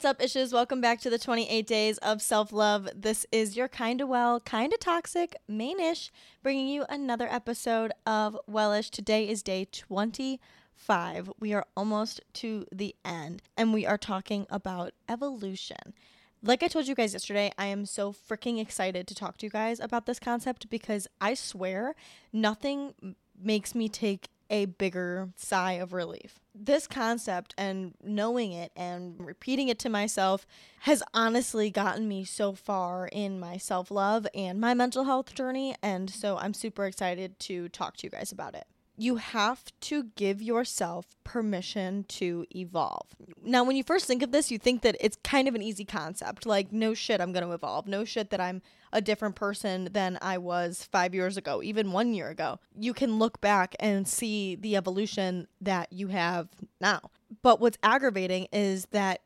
What's up, ishes? Welcome back to the 28 Days of Self Love. This is your kinda well, kinda toxic mainish, bringing you another episode of Wellish. Today is day 25. We are almost to the end, and we are talking about evolution. Like I told you guys yesterday, I am so freaking excited to talk to you guys about this concept because I swear nothing makes me take a bigger sigh of relief. This concept and knowing it and repeating it to myself has honestly gotten me so far in my self love and my mental health journey. And so I'm super excited to talk to you guys about it you have to give yourself permission to evolve. Now, when you first think of this, you think that it's kind of an easy concept. Like, no shit, I'm going to evolve. No shit that I'm a different person than I was five years ago, even one year ago. You can look back and see the evolution that you have now. But what's aggravating is that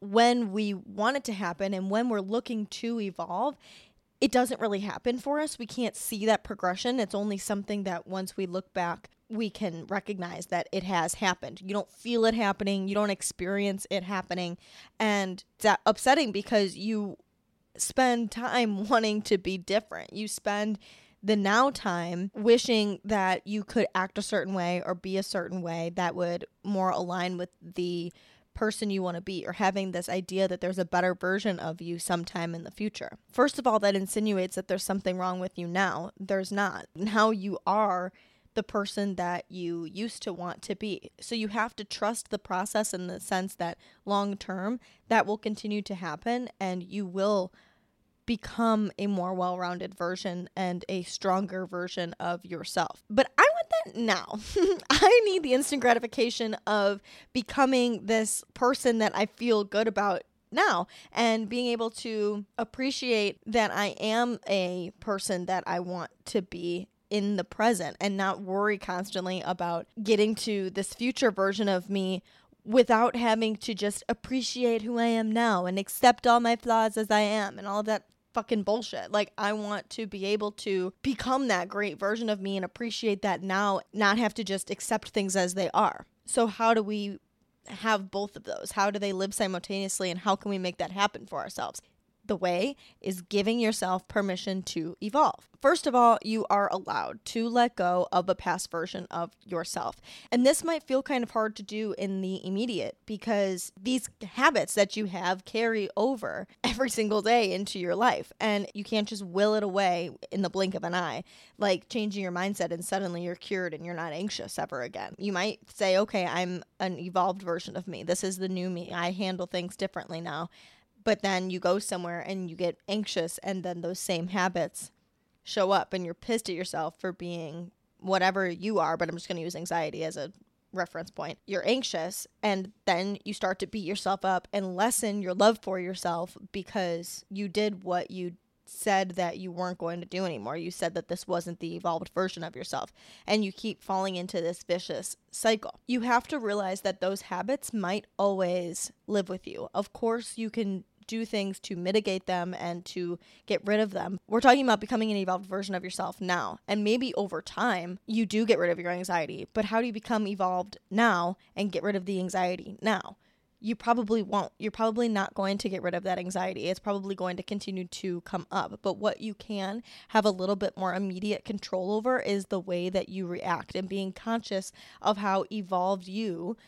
when we want it to happen and when we're looking to evolve, it doesn't really happen for us. We can't see that progression. It's only something that once we look back, we can recognize that it has happened. You don't feel it happening, you don't experience it happening. And it's upsetting because you spend time wanting to be different. You spend the now time wishing that you could act a certain way or be a certain way that would more align with the person you want to be or having this idea that there's a better version of you sometime in the future. First of all, that insinuates that there's something wrong with you now. There's not. Now you are the person that you used to want to be. So you have to trust the process in the sense that long term that will continue to happen and you will become a more well rounded version and a stronger version of yourself. But I want that now. I need the instant gratification of becoming this person that I feel good about now and being able to appreciate that I am a person that I want to be in the present and not worry constantly about getting to this future version of me without having to just appreciate who I am now and accept all my flaws as I am and all that fucking bullshit. Like, I want to be able to become that great version of me and appreciate that now, not have to just accept things as they are. So, how do we have both of those? How do they live simultaneously, and how can we make that happen for ourselves? The way is giving yourself permission to evolve. First of all, you are allowed to let go of a past version of yourself. And this might feel kind of hard to do in the immediate because these habits that you have carry over every single day into your life. And you can't just will it away in the blink of an eye, like changing your mindset and suddenly you're cured and you're not anxious ever again. You might say, okay, I'm an evolved version of me. This is the new me. I handle things differently now but then you go somewhere and you get anxious and then those same habits show up and you're pissed at yourself for being whatever you are but i'm just going to use anxiety as a reference point you're anxious and then you start to beat yourself up and lessen your love for yourself because you did what you said that you weren't going to do anymore. You said that this wasn't the evolved version of yourself, and you keep falling into this vicious cycle. You have to realize that those habits might always live with you. Of course, you can do things to mitigate them and to get rid of them. We're talking about becoming an evolved version of yourself now. And maybe over time, you do get rid of your anxiety. But how do you become evolved now and get rid of the anxiety now? You probably won't. You're probably not going to get rid of that anxiety. It's probably going to continue to come up. But what you can have a little bit more immediate control over is the way that you react and being conscious of how evolved you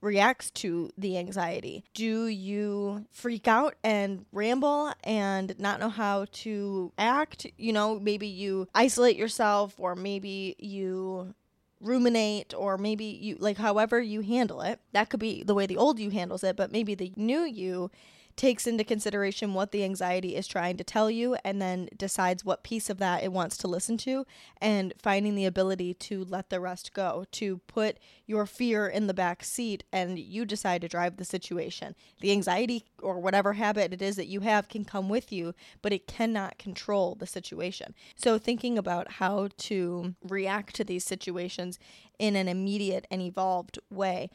reacts to the anxiety? Do you freak out and ramble and not know how to act? You know, maybe you isolate yourself or maybe you ruminate or maybe you like however you handle it. That could be the way the old you handles it, but maybe the new you takes into consideration what the anxiety is trying to tell you and then decides what piece of that it wants to listen to and finding the ability to let the rest go, to put your fear in the back seat and you decide to drive the situation. The anxiety or whatever habit it is that you have can come with you, but it cannot control the situation. So, thinking about how to react to these situations in an immediate and evolved way,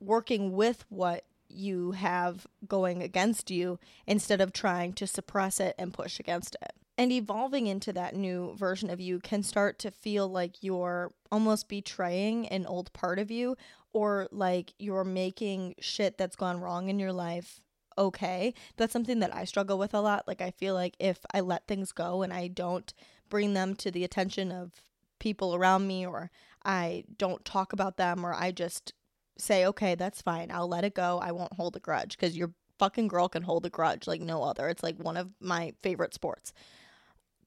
working with what you have going against you instead of trying to suppress it and push against it. And evolving into that new version of you can start to feel like you're almost betraying an old part of you or like you're making shit that's gone wrong in your life okay. That's something that I struggle with a lot. Like, I feel like if I let things go and I don't bring them to the attention of people around me, or I don't talk about them, or I just say, okay, that's fine. I'll let it go. I won't hold a grudge because your fucking girl can hold a grudge like no other. It's like one of my favorite sports.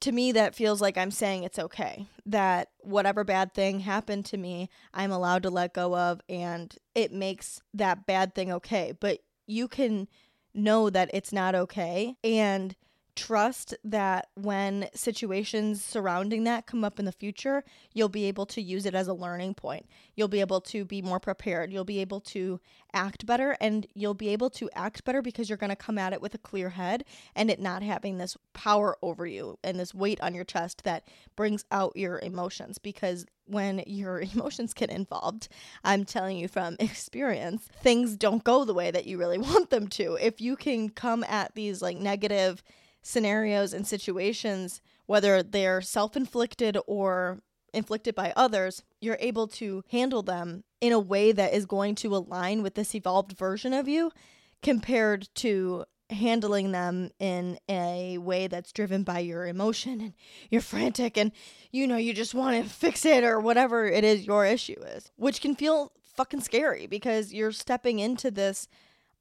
To me, that feels like I'm saying it's okay. That whatever bad thing happened to me, I'm allowed to let go of, and it makes that bad thing okay. But you can know that it's not okay and trust that when situations surrounding that come up in the future, you'll be able to use it as a learning point. You'll be able to be more prepared. You'll be able to act better, and you'll be able to act better because you're going to come at it with a clear head and it not having this power over you and this weight on your chest that brings out your emotions. Because when your emotions get involved, I'm telling you from experience, things don't go the way that you really want them to. If you can come at these like negative, scenarios and situations, whether they're self inflicted or inflicted by others, you're able to handle them in a way that is going to align with this evolved version of you compared to handling them in a way that's driven by your emotion and you're frantic and you know you just want to fix it or whatever it is your issue is which can feel fucking scary because you're stepping into this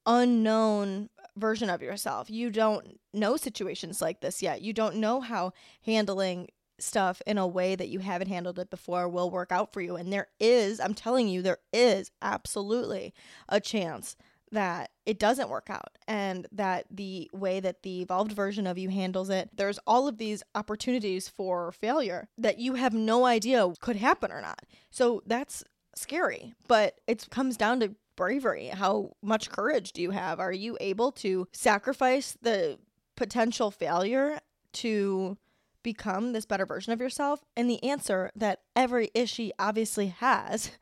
unknown version of yourself. You don't know situations like this yet. You don't know how handling stuff in a way that you haven't handled it before will work out for you. And there is, I'm telling you, there is absolutely a chance that it doesn't work out and that the way that the evolved version of you handles it, there's all of these opportunities for failure that you have no idea could happen or not. So that's scary, but it comes down to bravery? How much courage do you have? Are you able to sacrifice the potential failure to become this better version of yourself? And the answer that every Ishi obviously has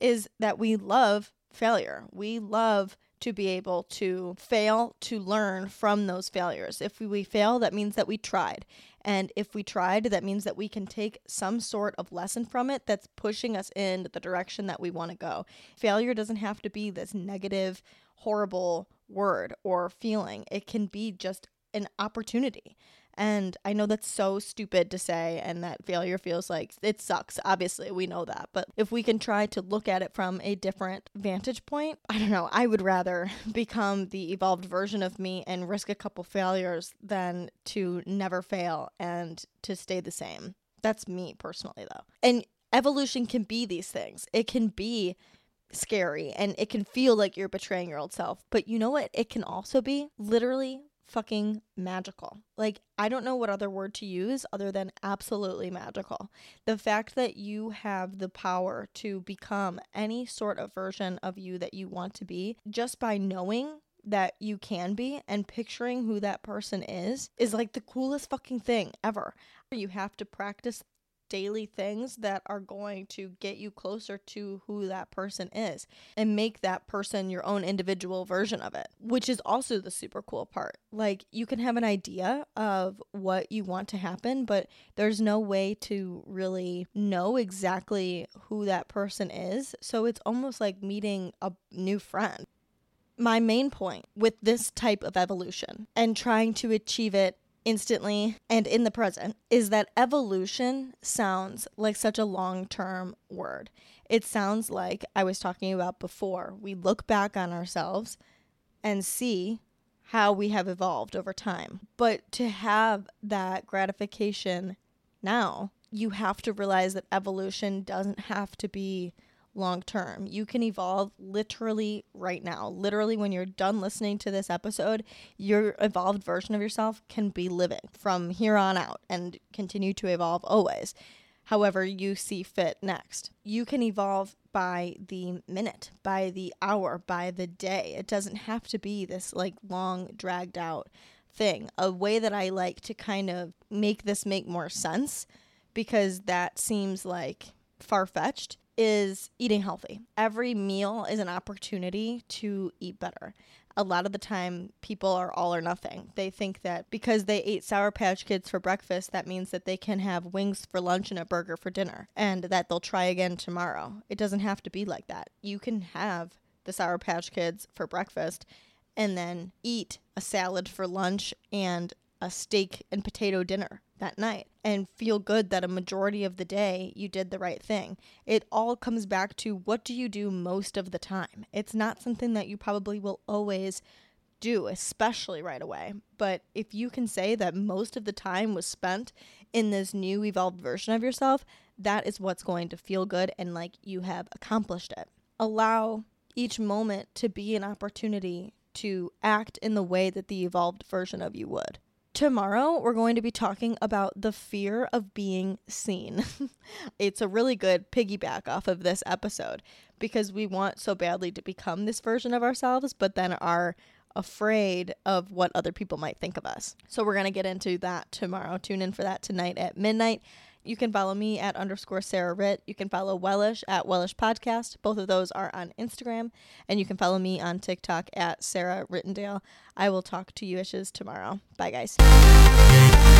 is that we love failure. We love to be able to fail to learn from those failures. If we fail, that means that we tried. And if we tried, that means that we can take some sort of lesson from it that's pushing us in the direction that we want to go. Failure doesn't have to be this negative, horrible word or feeling, it can be just an opportunity. And I know that's so stupid to say, and that failure feels like it sucks. Obviously, we know that. But if we can try to look at it from a different vantage point, I don't know. I would rather become the evolved version of me and risk a couple failures than to never fail and to stay the same. That's me personally, though. And evolution can be these things, it can be scary and it can feel like you're betraying your old self. But you know what? It can also be literally fucking magical. Like, I don't know what other word to use other than absolutely magical. The fact that you have the power to become any sort of version of you that you want to be just by knowing that you can be and picturing who that person is is like the coolest fucking thing ever. You have to practice daily things that are going to get you closer to who that person is and make that person your own individual version of it, which is also the super cool part. Like, you can have an idea of what you want to happen, but there's no way to really know exactly who that person is. So it's almost like meeting a new friend my main point with this type of evolution and trying to achieve it instantly and in the present is that evolution sounds like such a long term word. It sounds like I was talking about before. We look back on ourselves and see how we have evolved over time. But to have that gratification now, you have to realize that evolution doesn't have to be long term. You can evolve literally right now. Literally, when you're done listening to this episode, your evolved version of yourself can be living from here on out and continue to evolve always, however, you see fit next. You can evolve by the minute, by the hour, by the day. It doesn't have to be this like long, dragged out thing. A way that I like to kind of make this make more sense because that seems like far fetched is eating healthy. Every meal is an opportunity to eat better. A lot of the time, people are all or nothing. They think that because they ate Sour Patch Kids for breakfast, that means that they can have wings for lunch and a burger for dinner, and that they'll try again tomorrow. It doesn't have to be like that. You can have the Sour Patch Kids for breakfast and then eat a salad for lunch and a steak and potato dinner that night and feel good that a majority of the day you did the right thing. It all comes back to what do you do most of the time? It's not something that you probably will always do, especially right away. But if you can say that most of the time was spent in this new evolved version of yourself, that is what's going to feel good and like you have accomplished it. Allow each moment to be an opportunity to act in the way that the evolved version of you would. Tomorrow, we're going to be talking about the fear of being seen. it's a really good piggyback off of this episode because we want so badly to become this version of ourselves, but then are afraid of what other people might think of us. So, we're going to get into that tomorrow. Tune in for that tonight at midnight. You can follow me at underscore Sarah Ritt. You can follow Wellish at Wellish Podcast. Both of those are on Instagram. And you can follow me on TikTok at Sarah Rittendale. I will talk to you ishes tomorrow. Bye, guys.